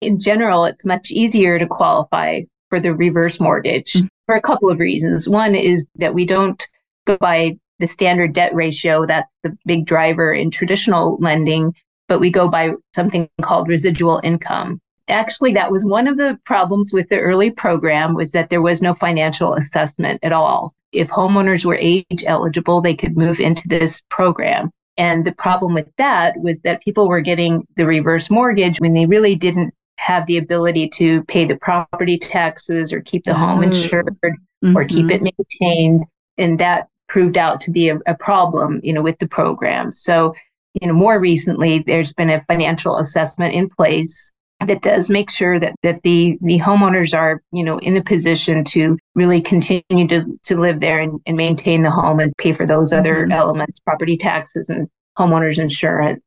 in general, it's much easier to qualify for the reverse mortgage mm-hmm. for a couple of reasons. One is that we don't go by the standard debt ratio, that's the big driver in traditional lending, but we go by something called residual income. Actually, that was one of the problems with the early program was that there was no financial assessment at all. If homeowners were age eligible, they could move into this program. And the problem with that was that people were getting the reverse mortgage when they really didn't have the ability to pay the property taxes or keep the home insured mm-hmm. or keep it maintained. And that proved out to be a, a problem, you know, with the program. So, you know, more recently, there's been a financial assessment in place that does make sure that that the the homeowners are you know in the position to really continue to to live there and, and maintain the home and pay for those other mm-hmm. elements property taxes and homeowners insurance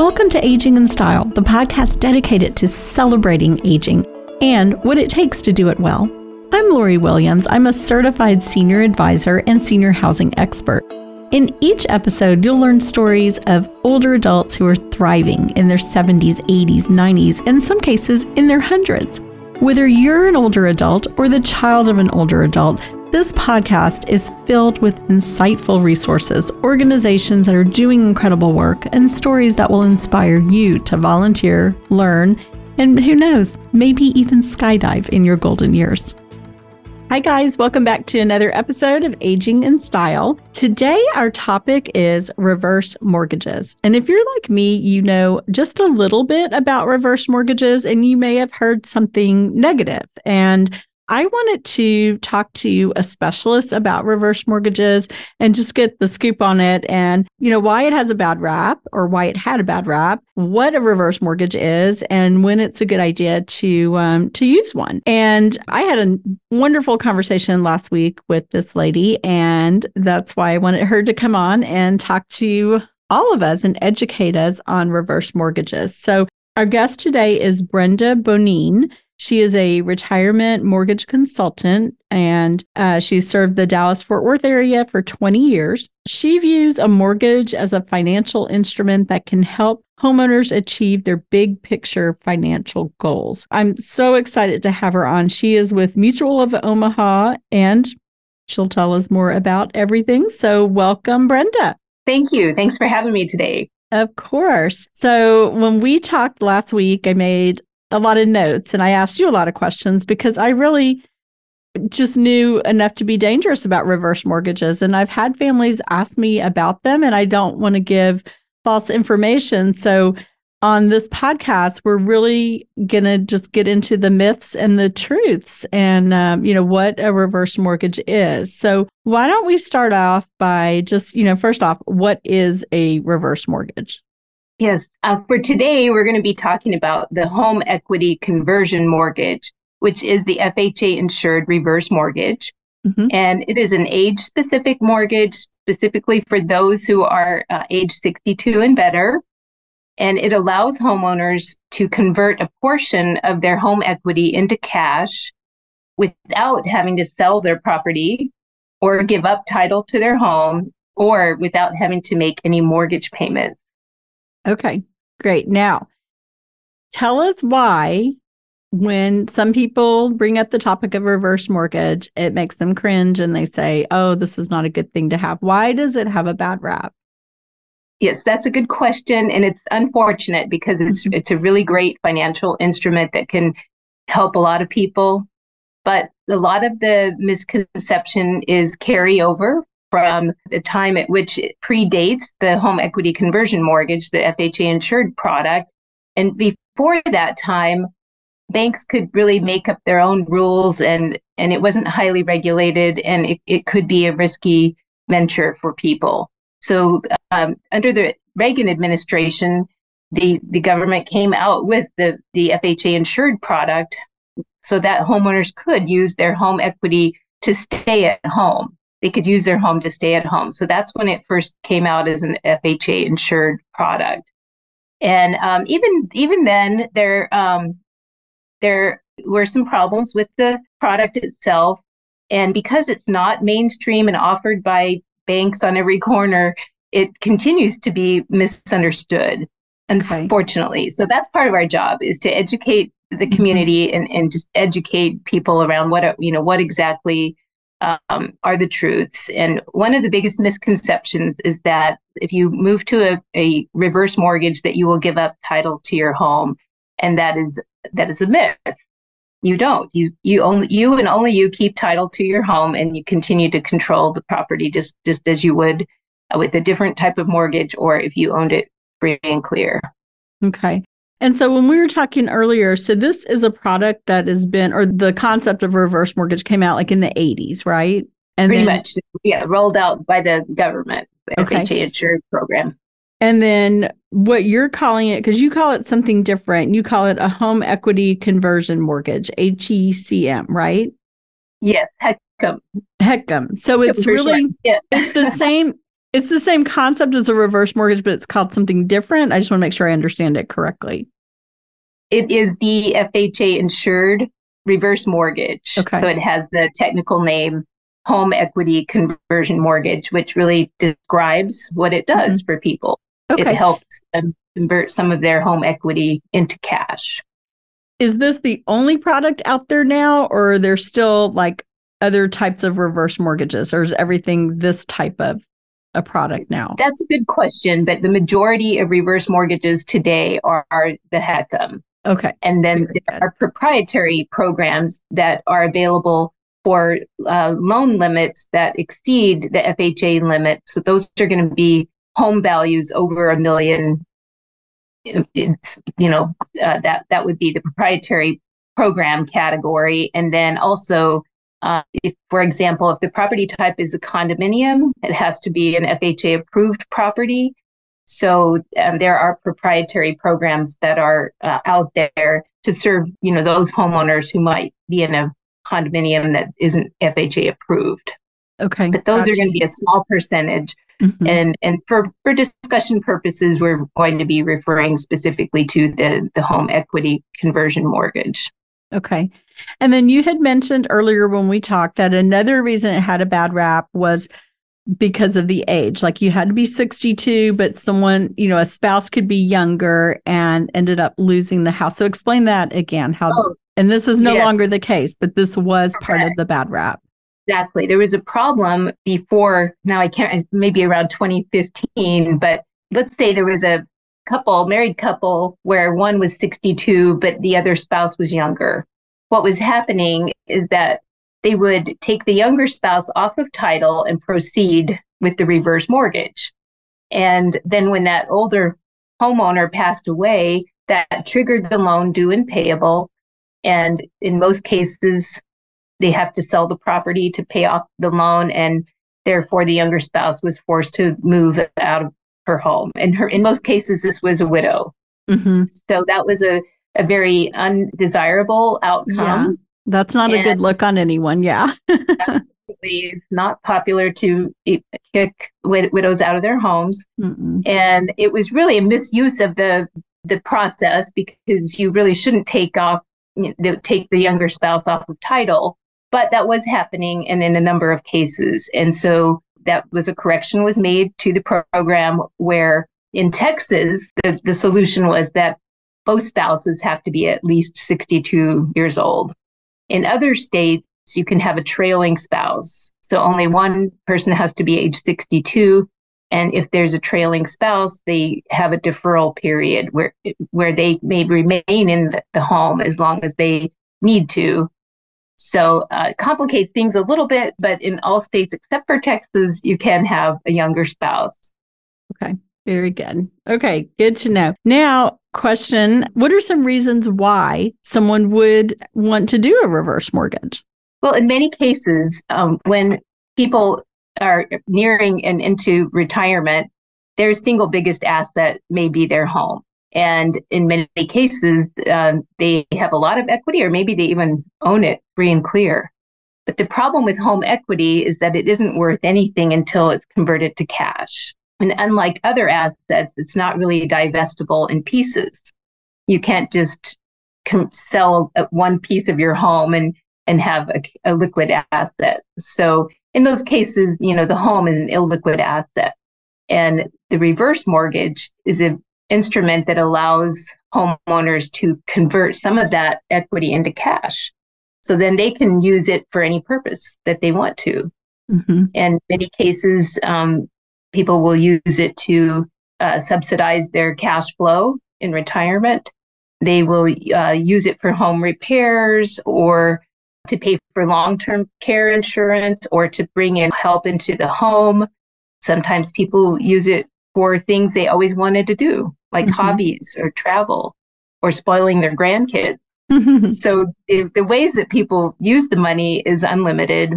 welcome to aging in style the podcast dedicated to celebrating aging and what it takes to do it well. I'm lori williams. I'm a certified senior advisor and senior housing expert. In each episode, you'll learn stories of older adults who are thriving in their 70s, 80s, 90s, in some cases in their hundreds. Whether you're an older adult or the child of an older adult, this podcast is filled with insightful resources, organizations that are doing incredible work, and stories that will inspire you to volunteer, learn, and who knows, maybe even skydive in your golden years. Hi, guys. Welcome back to another episode of Aging in Style. Today, our topic is reverse mortgages. And if you're like me, you know just a little bit about reverse mortgages and you may have heard something negative. And I wanted to talk to a specialist about reverse mortgages and just get the scoop on it and, you know, why it has a bad rap or why it had a bad rap, what a reverse mortgage is, and when it's a good idea to um, to use one. And I had a wonderful conversation last week with this lady, and that's why I wanted her to come on and talk to all of us and educate us on reverse mortgages. So our guest today is Brenda Bonin. She is a retirement mortgage consultant and uh, she's served the Dallas Fort Worth area for 20 years. She views a mortgage as a financial instrument that can help homeowners achieve their big picture financial goals. I'm so excited to have her on. She is with Mutual of Omaha and she'll tell us more about everything. So, welcome, Brenda. Thank you. Thanks for having me today. Of course. So, when we talked last week, I made a lot of notes and I asked you a lot of questions because I really just knew enough to be dangerous about reverse mortgages. And I've had families ask me about them and I don't want to give false information. So on this podcast, we're really going to just get into the myths and the truths and, um, you know, what a reverse mortgage is. So why don't we start off by just, you know, first off, what is a reverse mortgage? Yes. Uh, for today, we're going to be talking about the home equity conversion mortgage, which is the FHA insured reverse mortgage. Mm-hmm. And it is an age specific mortgage specifically for those who are uh, age 62 and better. And it allows homeowners to convert a portion of their home equity into cash without having to sell their property or give up title to their home or without having to make any mortgage payments. Okay, great. Now, tell us why when some people bring up the topic of reverse mortgage, it makes them cringe and they say, oh, this is not a good thing to have. Why does it have a bad rap? Yes, that's a good question. And it's unfortunate because it's mm-hmm. it's a really great financial instrument that can help a lot of people. But a lot of the misconception is carryover from the time at which it predates the home equity conversion mortgage, the FHA insured product. And before that time, banks could really make up their own rules and, and it wasn't highly regulated and it, it could be a risky venture for people. So um, under the Reagan administration, the, the government came out with the, the FHA insured product so that homeowners could use their home equity to stay at home they could use their home to stay at home. So that's when it first came out as an FHA insured product. And um, even even then, there um, there were some problems with the product itself. And because it's not mainstream and offered by banks on every corner, it continues to be misunderstood. unfortunately. Okay. So that's part of our job is to educate the mm-hmm. community mm-hmm. and, and just educate people around what, you know, what exactly um, are the truths. And one of the biggest misconceptions is that if you move to a, a reverse mortgage, that you will give up title to your home. And that is that is a myth. You don't. You you only you and only you keep title to your home and you continue to control the property just just as you would with a different type of mortgage or if you owned it free and clear. Okay. And so when we were talking earlier, so this is a product that has been, or the concept of reverse mortgage came out like in the 80s, right? And pretty then, much, yeah, rolled out by the government, the okay. FHA insured program. And then what you're calling it, because you call it something different, you call it a home equity conversion mortgage, HECM, right? Yes, HECM. HECM. So it's really yeah. it's the same it's the same concept as a reverse mortgage, but it's called something different. I just want to make sure I understand it correctly. It is the FHA insured reverse mortgage. Okay. So it has the technical name home equity conversion mortgage, which really describes what it does mm-hmm. for people. Okay. It helps them convert some of their home equity into cash. Is this the only product out there now, or are there still like other types of reverse mortgages, or is everything this type of a product now? That's a good question, but the majority of reverse mortgages today are, are the HECM. Okay. And then Very there good. are proprietary programs that are available for uh, loan limits that exceed the FHA limit. So those are going to be home values over a million. It's you know uh, that that would be the proprietary program category, and then also uh, if, for example, if the property type is a condominium, it has to be an FHA approved property. So um, there are proprietary programs that are uh, out there to serve, you know, those homeowners who might be in a condominium that isn't FHA approved. Okay. But those gotcha. are going to be a small percentage. Mm-hmm. And and for, for discussion purposes, we're going to be referring specifically to the, the home equity conversion mortgage. Okay. And then you had mentioned earlier when we talked that another reason it had a bad rap was because of the age. Like you had to be 62, but someone, you know, a spouse could be younger and ended up losing the house. So explain that again. How oh, and this is no yes. longer the case, but this was Correct. part of the bad rap. Exactly. There was a problem before now I can't maybe around 2015, but let's say there was a couple, married couple, where one was 62, but the other spouse was younger. What was happening is that they would take the younger spouse off of title and proceed with the reverse mortgage. And then when that older homeowner passed away, that triggered the loan due and payable. And in most cases, they have to sell the property to pay off the loan. And therefore, the younger spouse was forced to move out of her home. And her, in most cases, this was a widow. Mm-hmm. So that was a, a very undesirable outcome. Yeah, that's not and a good look on anyone. Yeah. it's not popular to kick wid- widows out of their homes. Mm-mm. And it was really a misuse of the the process because you really shouldn't take off you know, take the younger spouse off of title but that was happening and in a number of cases and so that was a correction was made to the program where in Texas, the, the solution was that both spouses have to be at least 62 years old. In other states, you can have a trailing spouse. So only one person has to be age 62. And if there's a trailing spouse, they have a deferral period where, where they may remain in the home as long as they need to so uh, complicates things a little bit, but in all states except for Texas, you can have a younger spouse. Okay, very good. Okay, good to know. Now, question What are some reasons why someone would want to do a reverse mortgage? Well, in many cases, um, when people are nearing and into retirement, their single biggest asset may be their home. And in many cases, um, they have a lot of equity, or maybe they even own it free and clear. But the problem with home equity is that it isn't worth anything until it's converted to cash. And unlike other assets, it's not really divestible in pieces. You can't just sell one piece of your home and and have a, a liquid asset. So in those cases, you know, the home is an illiquid asset. And the reverse mortgage is a instrument that allows homeowners to convert some of that equity into cash. So then they can use it for any purpose that they want to. Mm-hmm. And many cases, um, people will use it to uh, subsidize their cash flow in retirement. They will uh, use it for home repairs or to pay for long term care insurance or to bring in help into the home. Sometimes people use it for things they always wanted to do, like mm-hmm. hobbies or travel or spoiling their grandkids. so the, the, ways that people use the money is unlimited.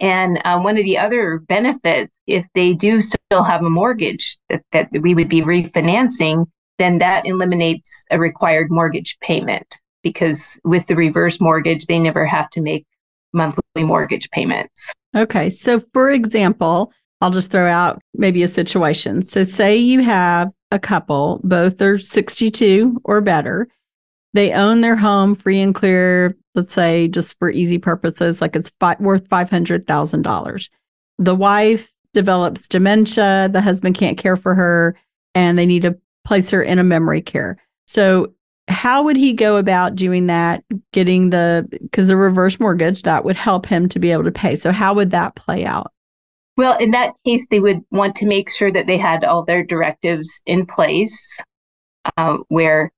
And uh, one of the other benefits, if they do still have a mortgage that, that we would be refinancing, then that eliminates a required mortgage payment because with the reverse mortgage, they never have to make monthly mortgage payments. Okay. So, for example, I'll just throw out maybe a situation. So, say you have a couple, both are 62 or better. They own their home free and clear, let's say, just for easy purposes, like it's fi- worth $500,000. The wife develops dementia, the husband can't care for her, and they need to place her in a memory care. So, how would he go about doing that? Getting the, because the reverse mortgage, that would help him to be able to pay. So, how would that play out? Well, in that case, they would want to make sure that they had all their directives in place uh, where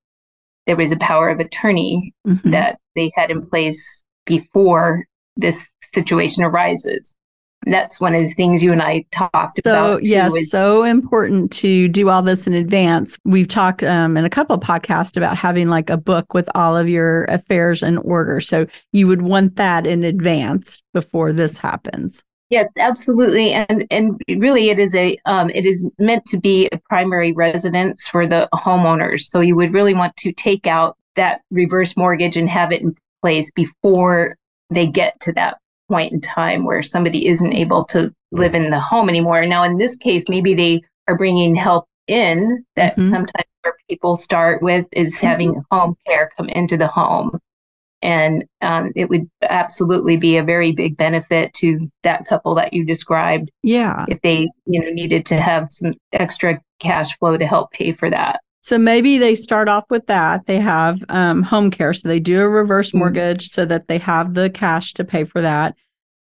there was a power of attorney mm-hmm. that they had in place before this situation arises. That's one of the things you and I talked so, about. So, yes, is- so important to do all this in advance. We've talked um, in a couple of podcasts about having like a book with all of your affairs in order. So, you would want that in advance before this happens. Yes, absolutely, and and really, it is a um, it is meant to be a primary residence for the homeowners. So you would really want to take out that reverse mortgage and have it in place before they get to that point in time where somebody isn't able to live in the home anymore. Now, in this case, maybe they are bringing help in that mm-hmm. sometimes where people start with is mm-hmm. having home care come into the home and um, it would absolutely be a very big benefit to that couple that you described yeah if they you know needed to have some extra cash flow to help pay for that so maybe they start off with that they have um, home care so they do a reverse mm-hmm. mortgage mm-hmm. so that they have the cash to pay for that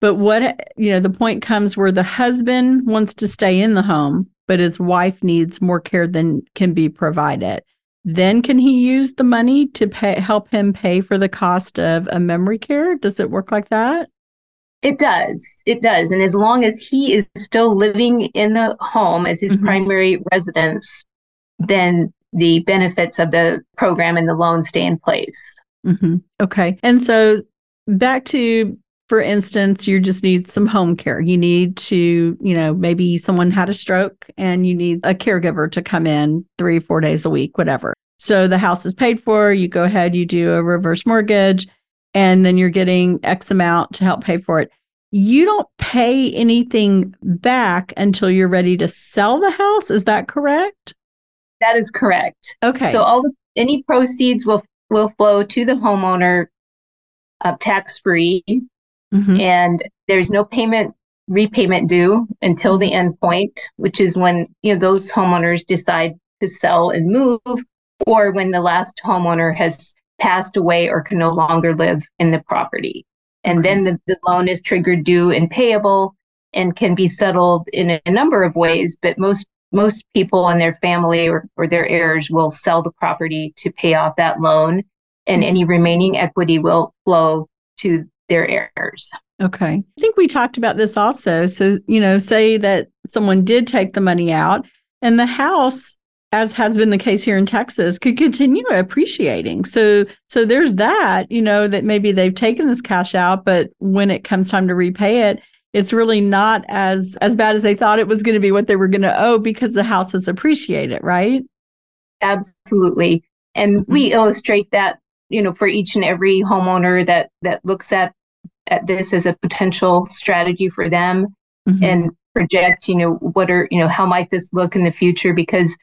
but what you know the point comes where the husband wants to stay in the home but his wife needs more care than can be provided then can he use the money to pay help him pay for the cost of a memory care does it work like that it does it does and as long as he is still living in the home as his mm-hmm. primary residence then the benefits of the program and the loan stay in place mm-hmm. okay and so back to for instance, you just need some home care. You need to, you know, maybe someone had a stroke and you need a caregiver to come in three, four days a week, whatever. So the house is paid for. You go ahead, you do a reverse mortgage, and then you're getting X amount to help pay for it. You don't pay anything back until you're ready to sell the house. Is that correct? That is correct. Okay. So all the, any proceeds will will flow to the homeowner uh, tax free Mm-hmm. And there's no payment repayment due until the end point, which is when you know those homeowners decide to sell and move, or when the last homeowner has passed away or can no longer live in the property. And okay. then the, the loan is triggered due and payable and can be settled in a number of ways, but most most people and their family or, or their heirs will sell the property to pay off that loan and mm-hmm. any remaining equity will flow to their heirs. Okay. I think we talked about this also. So, you know, say that someone did take the money out and the house as has been the case here in Texas could continue appreciating. So so there's that, you know, that maybe they've taken this cash out but when it comes time to repay it, it's really not as as bad as they thought it was going to be what they were going to owe because the house has appreciated, right? Absolutely. And mm-hmm. we illustrate that you know for each and every homeowner that that looks at at this as a potential strategy for them mm-hmm. and project you know what are you know how might this look in the future because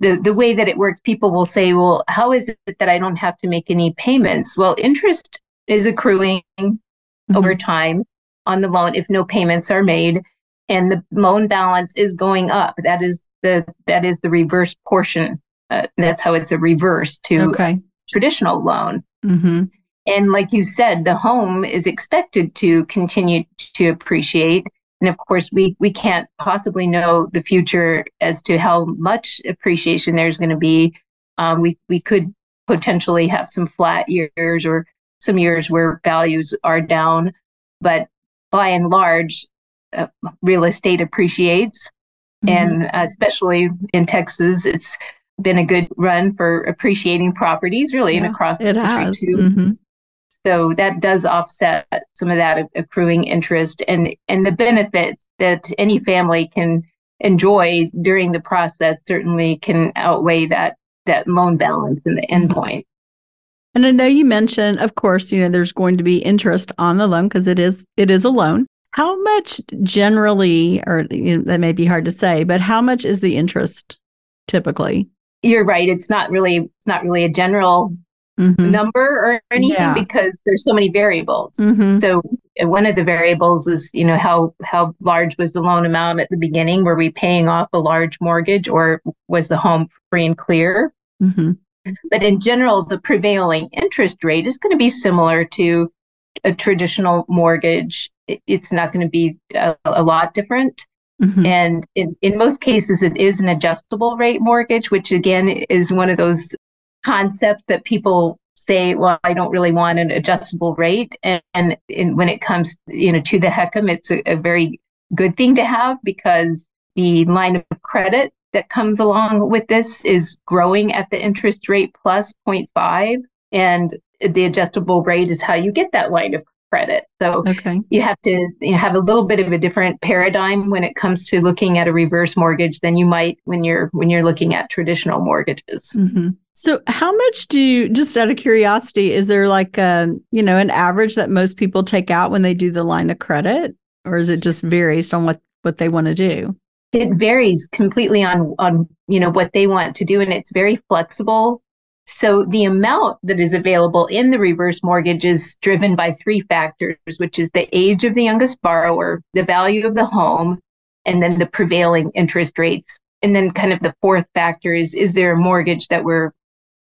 the the way that it works people will say well how is it that i don't have to make any payments well interest is accruing mm-hmm. over time on the loan if no payments are made and the loan balance is going up that is the that is the reverse portion uh, that's how it's a reverse to okay. traditional loan. Mm-hmm. And like you said, the home is expected to continue to appreciate. And of course, we, we can't possibly know the future as to how much appreciation there's going to be. Um, we, we could potentially have some flat years or some years where values are down. But by and large, uh, real estate appreciates. Mm-hmm. And especially in Texas, it's been a good run for appreciating properties, really, yeah, and across the country has. too. Mm-hmm. So that does offset some of that accruing interest and and the benefits that any family can enjoy during the process certainly can outweigh that that loan balance in the end point. And I know you mentioned, of course, you know, there's going to be interest on the loan because it is it is a loan. How much generally, or you know, that may be hard to say, but how much is the interest typically? You're right. It's not really it's not really a general mm-hmm. number or anything yeah. because there's so many variables. Mm-hmm. So one of the variables is, you know, how how large was the loan amount at the beginning? Were we paying off a large mortgage or was the home free and clear? Mm-hmm. But in general, the prevailing interest rate is going to be similar to a traditional mortgage. It's not going to be a, a lot different. Mm-hmm. And in, in most cases, it is an adjustable rate mortgage, which again is one of those concepts that people say, well, I don't really want an adjustable rate. And, and, when it comes, you know, to the HECM, it's a, a very good thing to have because the line of credit that comes along with this is growing at the interest rate plus 0.5 and the adjustable rate is how you get that line of credit. So okay. you have to you know, have a little bit of a different paradigm when it comes to looking at a reverse mortgage than you might when you're when you're looking at traditional mortgages. Mm-hmm. So how much do you just out of curiosity is there like a, um, you know an average that most people take out when they do the line of credit or is it just varies on what what they want to do? It varies completely on on you know what they want to do and it's very flexible so the amount that is available in the reverse mortgage is driven by three factors, which is the age of the youngest borrower, the value of the home, and then the prevailing interest rates. And then kind of the fourth factor is is there a mortgage that we're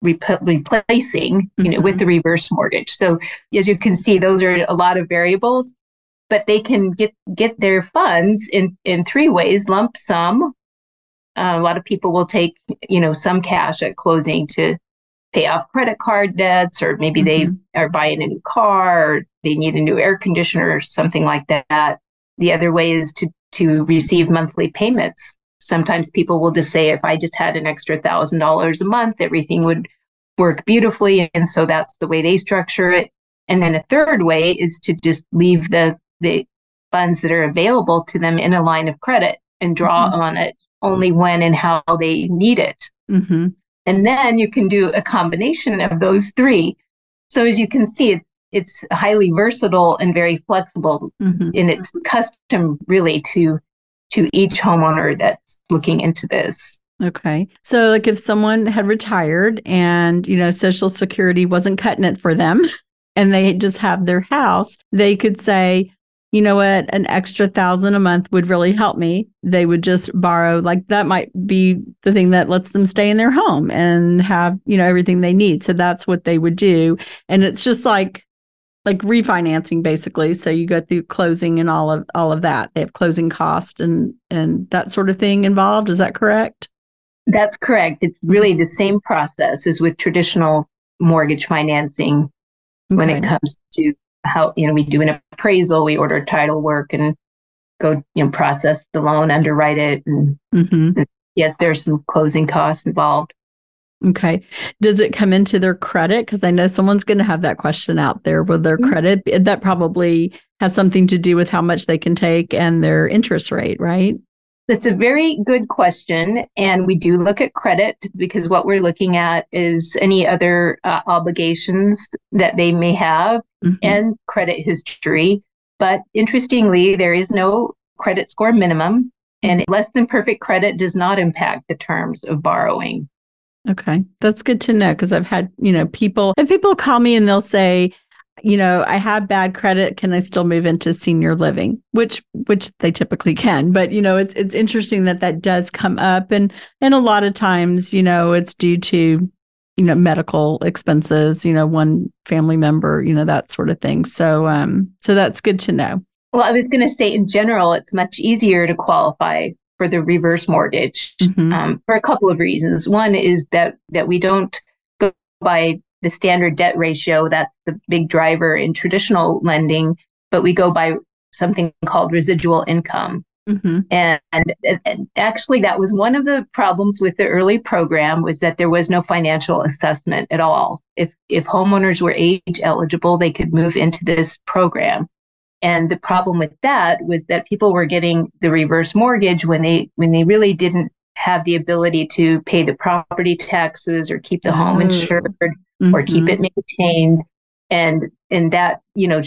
rep- replacing, you know, mm-hmm. with the reverse mortgage. So as you can see, those are a lot of variables, but they can get get their funds in in three ways: lump sum. Uh, a lot of people will take, you know, some cash at closing to pay off credit card debts, or maybe mm-hmm. they are buying a new car, or they need a new air conditioner, or something like that. The other way is to to receive monthly payments. Sometimes people will just say, if I just had an extra thousand dollars a month, everything would work beautifully, and so that's the way they structure it. And then a third way is to just leave the the funds that are available to them in a line of credit and draw mm-hmm. on it only when and how they need it. Mm-hmm. And then you can do a combination of those three. So as you can see, it's it's highly versatile and very flexible mm-hmm. in its custom really to to each homeowner that's looking into this. Okay. So like if someone had retired and, you know, social security wasn't cutting it for them and they just have their house, they could say, you know what, an extra thousand a month would really help me. They would just borrow, like that might be the thing that lets them stay in their home and have, you know, everything they need. So that's what they would do. And it's just like, like refinancing basically. So you go through closing and all of all of that. They have closing cost and and that sort of thing involved. Is that correct? That's correct. It's really the same process as with traditional mortgage financing okay. when it comes to how you know we do an appraisal we order title work and go you know process the loan underwrite it and, mm-hmm. and yes there's some closing costs involved. Okay. Does it come into their credit? Because i know someone's going to have that question out there. With their mm-hmm. credit that probably has something to do with how much they can take and their interest rate right that's a very good question. And we do look at credit because what we're looking at is any other uh, obligations that they may have mm-hmm. and credit history. But interestingly, there is no credit score minimum, and less than perfect credit does not impact the terms of borrowing. Okay. That's good to know because I've had, you know, people and people call me and they'll say, you know, I have bad credit. Can I still move into senior living? Which which they typically can. But you know, it's it's interesting that that does come up, and and a lot of times, you know, it's due to you know medical expenses. You know, one family member, you know, that sort of thing. So um, so that's good to know. Well, I was going to say in general, it's much easier to qualify for the reverse mortgage mm-hmm. um, for a couple of reasons. One is that that we don't go by the standard debt ratio. That's the big driver in traditional lending, but we go by something called residual income. Mm-hmm. And, and, actually, that was one of the problems with the early program was that there was no financial assessment at all. If if homeowners were age eligible, they could move into this program. And the problem with that was that people were getting the reverse mortgage when they when they really didn't have the ability to pay the property taxes or keep the oh. home insured mm-hmm. or keep it maintained and and that you know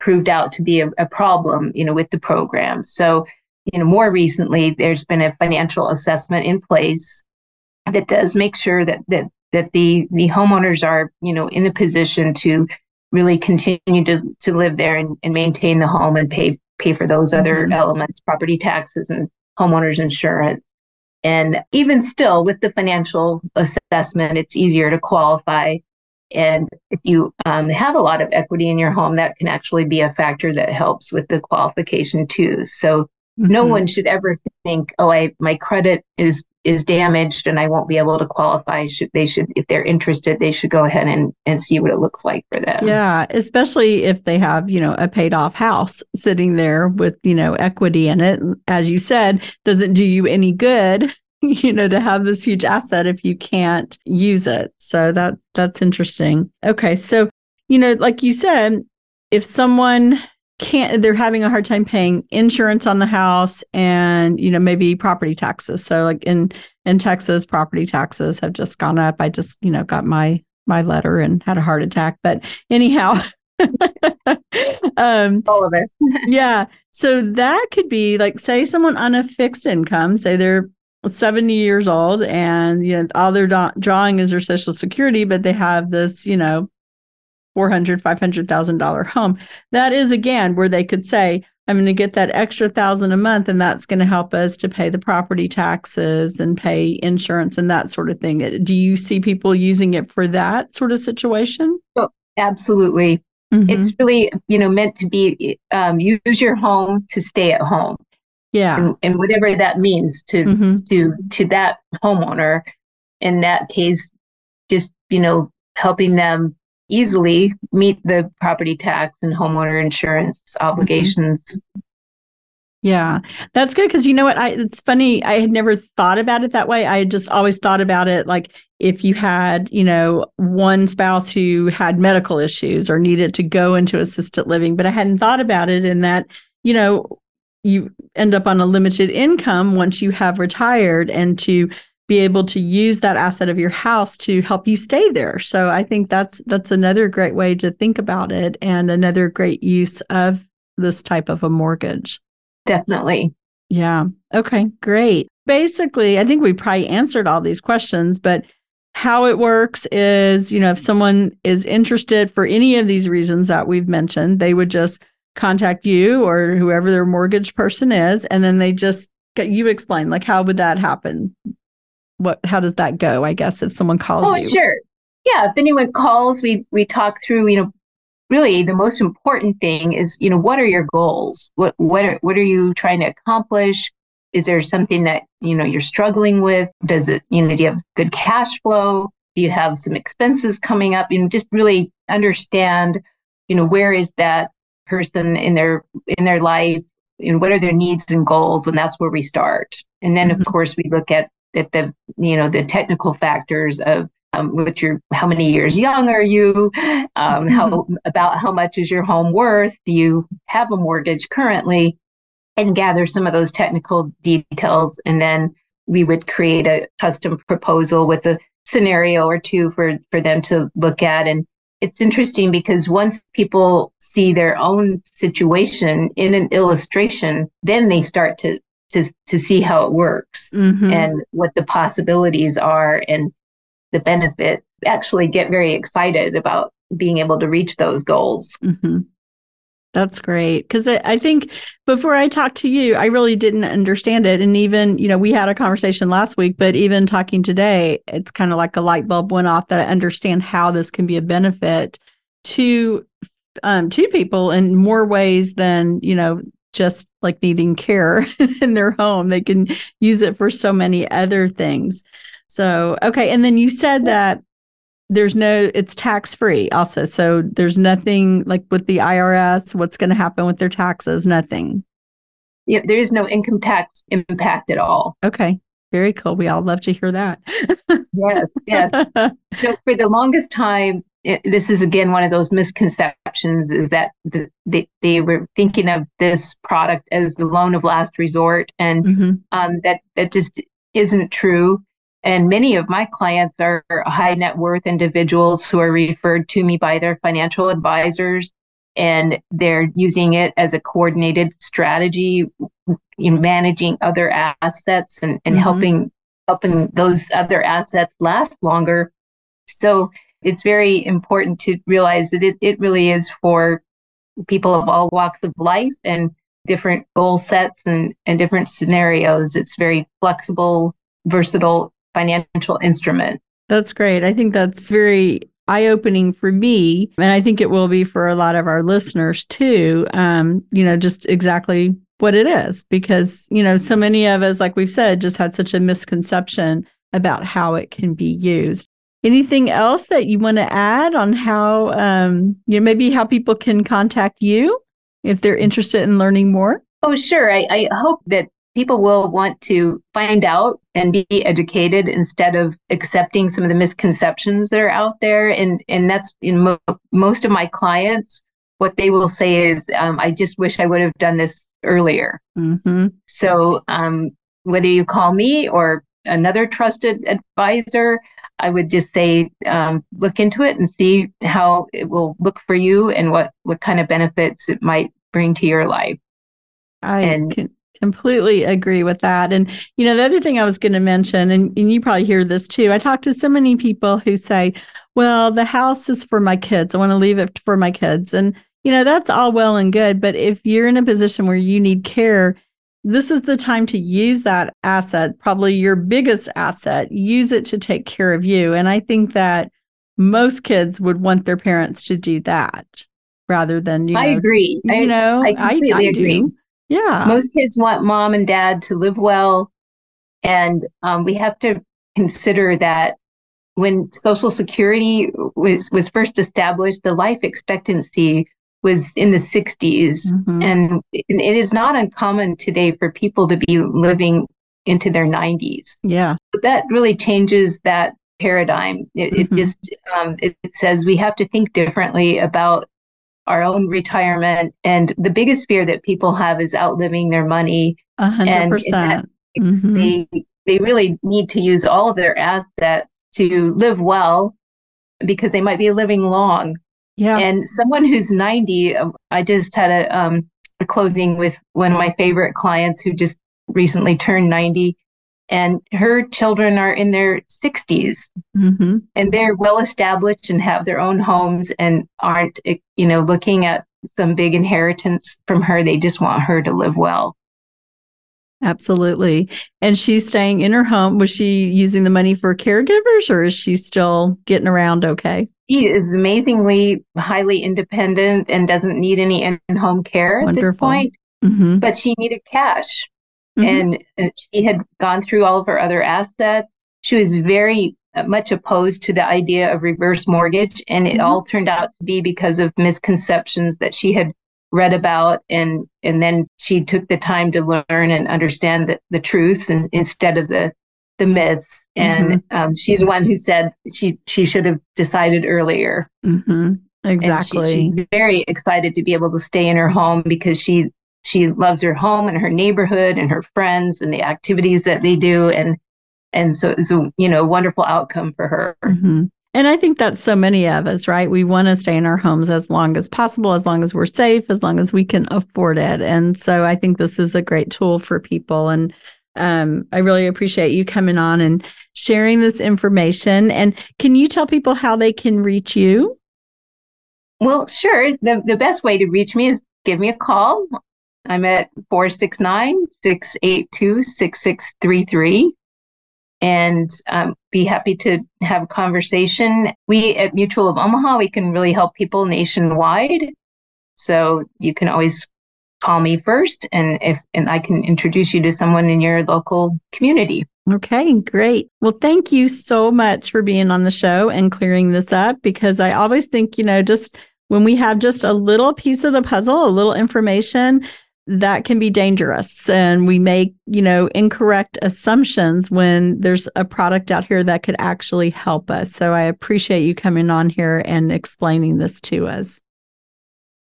proved out to be a, a problem you know with the program so you know more recently there's been a financial assessment in place that does make sure that that that the the homeowners are you know in a position to really continue to, to live there and, and maintain the home and pay pay for those other mm-hmm. elements, property taxes and homeowners insurance. And even still, with the financial assessment, it's easier to qualify. And if you um, have a lot of equity in your home, that can actually be a factor that helps with the qualification too. So Mm-hmm. No one should ever think, "Oh, I my credit is is damaged and I won't be able to qualify." Should they should if they're interested, they should go ahead and and see what it looks like for them. Yeah, especially if they have, you know, a paid off house sitting there with, you know, equity in it. As you said, doesn't do you any good you know to have this huge asset if you can't use it. So that that's interesting. Okay so you know like you said if someone can't they're having a hard time paying insurance on the house and you know maybe property taxes. So like in in texas property taxes have just gone up. I just you know got my my letter and had a heart attack. But anyhow um all of it. yeah. So that could be like say someone on a fixed income say they're 70 years old and you know all they're do- drawing is their social security but they have this you know 400 500000 dollar home. That is again where they could say i'm going to get that extra thousand a month and that's going to help us to pay the property taxes and pay insurance and that sort of thing. Do you see people using it for that sort of situation? Oh, absolutely. Mm-hmm. it's really you know meant to be um, use your home to stay at home yeah and, and whatever that means to mm-hmm. to to that homeowner in that case just you know helping them easily meet the property tax and homeowner insurance obligations. Mm-hmm. Yeah, that's good because you know what? I it's funny. I had never thought about it that way. I had just always thought about it like if you had, you know, one spouse who had medical issues or needed to go into assisted living, but I hadn't thought about it in that, you know, you end up on a limited income once you have retired and to be able to use that asset of your house to help you stay there. So I think that's that's another great way to think about it and another great use of this type of a mortgage. Definitely. Yeah. Okay, great. Basically, I think we probably answered all these questions, but how it works is, you know, if someone is interested for any of these reasons that we've mentioned, they would just contact you or whoever their mortgage person is and then they just get you explain like how would that happen? What how does that go i guess if someone calls oh, you? sure. Yeah if anyone calls we we talk through you know really the most important thing is you know what are your goals? What what are what are you trying to accomplish? Is there something that you know you're struggling with? Does it you know do you have good cash flow? Do you have some expenses coming up? You know just really understand you know where is that person in their in their life and what are their needs and goals and that's where we start. And then mm-hmm. of course we look at that the you know the technical factors of um, which your how many years young are you? Um, how about how much is your home worth? Do you have a mortgage currently? And gather some of those technical details and then we would create a custom proposal with a scenario or two for for them to look at and it's interesting because once people see their own situation in an illustration then they start to to to see how it works mm-hmm. and what the possibilities are and the benefits actually get very excited about being able to reach those goals. Mm-hmm. That's great. Because I, I, think before I talked to you, I really didn't understand it. And even, you know, we had a conversation last week, but even talking today, it's kind of like a light bulb went off that I understand how this can be a benefit to um, to people in more ways than, you know, just like needing care in their home. They can use it for so many other things. So, okay. And then you said that there's no it's tax free also. So there's nothing like with the irs what's going to happen with their taxes? Nothing. Yeah there is no income tax impact at all. Okay. Very cool. We all love to hear that. Yes yes. So for the longest time it, this is again one of those misconceptions is that the, they, they were thinking of this product as the loan of last resort and mm-hmm. um, that that just isn't true and many of my clients are high net worth individuals who are referred to me by their financial advisors. And they're using it as a coordinated strategy in managing other assets and, and mm-hmm. helping helping those other assets last longer. So it's very important to realize that it, it really is for people of all walks of life and different goal sets and, and different scenarios. It's very flexible, versatile financial instrument. That's great. I think that's very eye opening for me. And I think it will be for a lot of our listeners too. Um, you know, just exactly what it is, because, you know, so many of us, like we've said, just had such a misconception about how it can be used. Anything else that you want to add on how, um, you know, maybe how people can contact you if they're interested in learning more? Oh, sure. I, I hope that people will want to find out and be educated instead of accepting some of the misconceptions that are out there. And and that's in mo- most of my clients, what they will say is, um, "I just wish I would have done this earlier." Mm-hmm. So um, whether you call me or another trusted advisor, I would just say um, look into it and see how it will look for you and what what kind of benefits it might bring to your life. I and can completely agree with that. And, you know, the other thing I was going to mention, and, and you probably hear this too, I talk to so many people who say, well, the house is for my kids. I want to leave it for my kids. And, you know, that's all well and good. But if you're in a position where you need care, this is the time to use that asset, probably your biggest asset, use it to take care of you. And I think that most kids would want their parents to do that rather than, you know, I agree. You I, know, I completely I, I agree. Do. Yeah. Most kids want mom and dad to live well. And um, we have to consider that when Social Security was, was first established, the life expectancy was in the 60s. Mm-hmm. And it is not uncommon today for people to be living into their 90s. Yeah. But that really changes that paradigm. It, mm-hmm. it just um, it, it says we have to think differently about our own retirement. And the biggest fear that people have is outliving their money. A hundred percent. Mm-hmm. They they really need to use all of their assets to live well because they might be living long. Yeah. And someone who's 90, um, I just had a, um, a closing with one of my favorite clients who just recently turned 90 and her children are in their 60s mm-hmm. and they're well established and have their own homes and aren't you know looking at some big inheritance from her. They just want her to live well. Absolutely. And she's staying in her home. Was she using the money for caregivers or is she still getting around okay? She is amazingly highly independent and doesn't need any in-home care Wonderful. at this point. Mm-hmm. but she needed cash Mm-hmm. And she had gone through all of her other assets. She was very uh, much opposed to the idea of reverse mortgage. And it mm-hmm. all turned out to be because of misconceptions that she had read about and and then she took the time to learn and understand the, the truths and instead of the the myths and mm-hmm. um, she's the one who said she she should have decided earlier mm-hmm. exactly she, she's very excited to be able to stay in her home because she she loves her home and her neighborhood and her friends and the activities that they do and and so it's a you know wonderful outcome for her mm-hmm. and i think that's so many of us right we want to stay in our homes as long as possible as long as we're safe as long as we can afford it and so i think this is a great tool for people and um, I really appreciate you coming on and sharing this information. And can you tell people how they can reach you? Well, sure. The, the best way to reach me is give me a call. I'm at 469 682 6633 and um, be happy to have a conversation. We at Mutual of Omaha, we can really help people nationwide. So you can always call me first and if and I can introduce you to someone in your local community. Okay, great. Well, thank you so much for being on the show and clearing this up because I always think, you know, just when we have just a little piece of the puzzle, a little information, that can be dangerous and we make you know incorrect assumptions when there's a product out here that could actually help us so i appreciate you coming on here and explaining this to us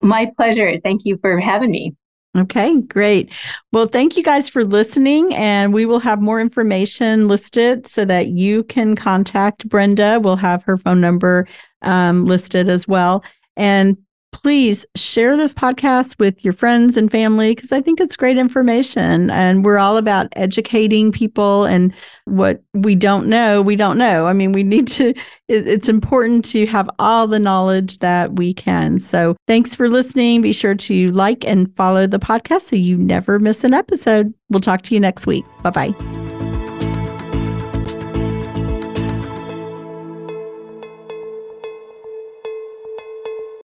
my pleasure thank you for having me Okay, great. Well, thank you guys for listening, and we will have more information listed so that you can contact Brenda. We'll have her phone number um, listed as well. And please share this podcast with your friends and family because I think it's great information. And we're all about educating people and what we don't know, we don't know. I mean, we need to, it's important to have all the knowledge that we can. So thanks for listening. Be sure to like and follow the podcast so you never miss an episode. We'll talk to you next week. Bye bye.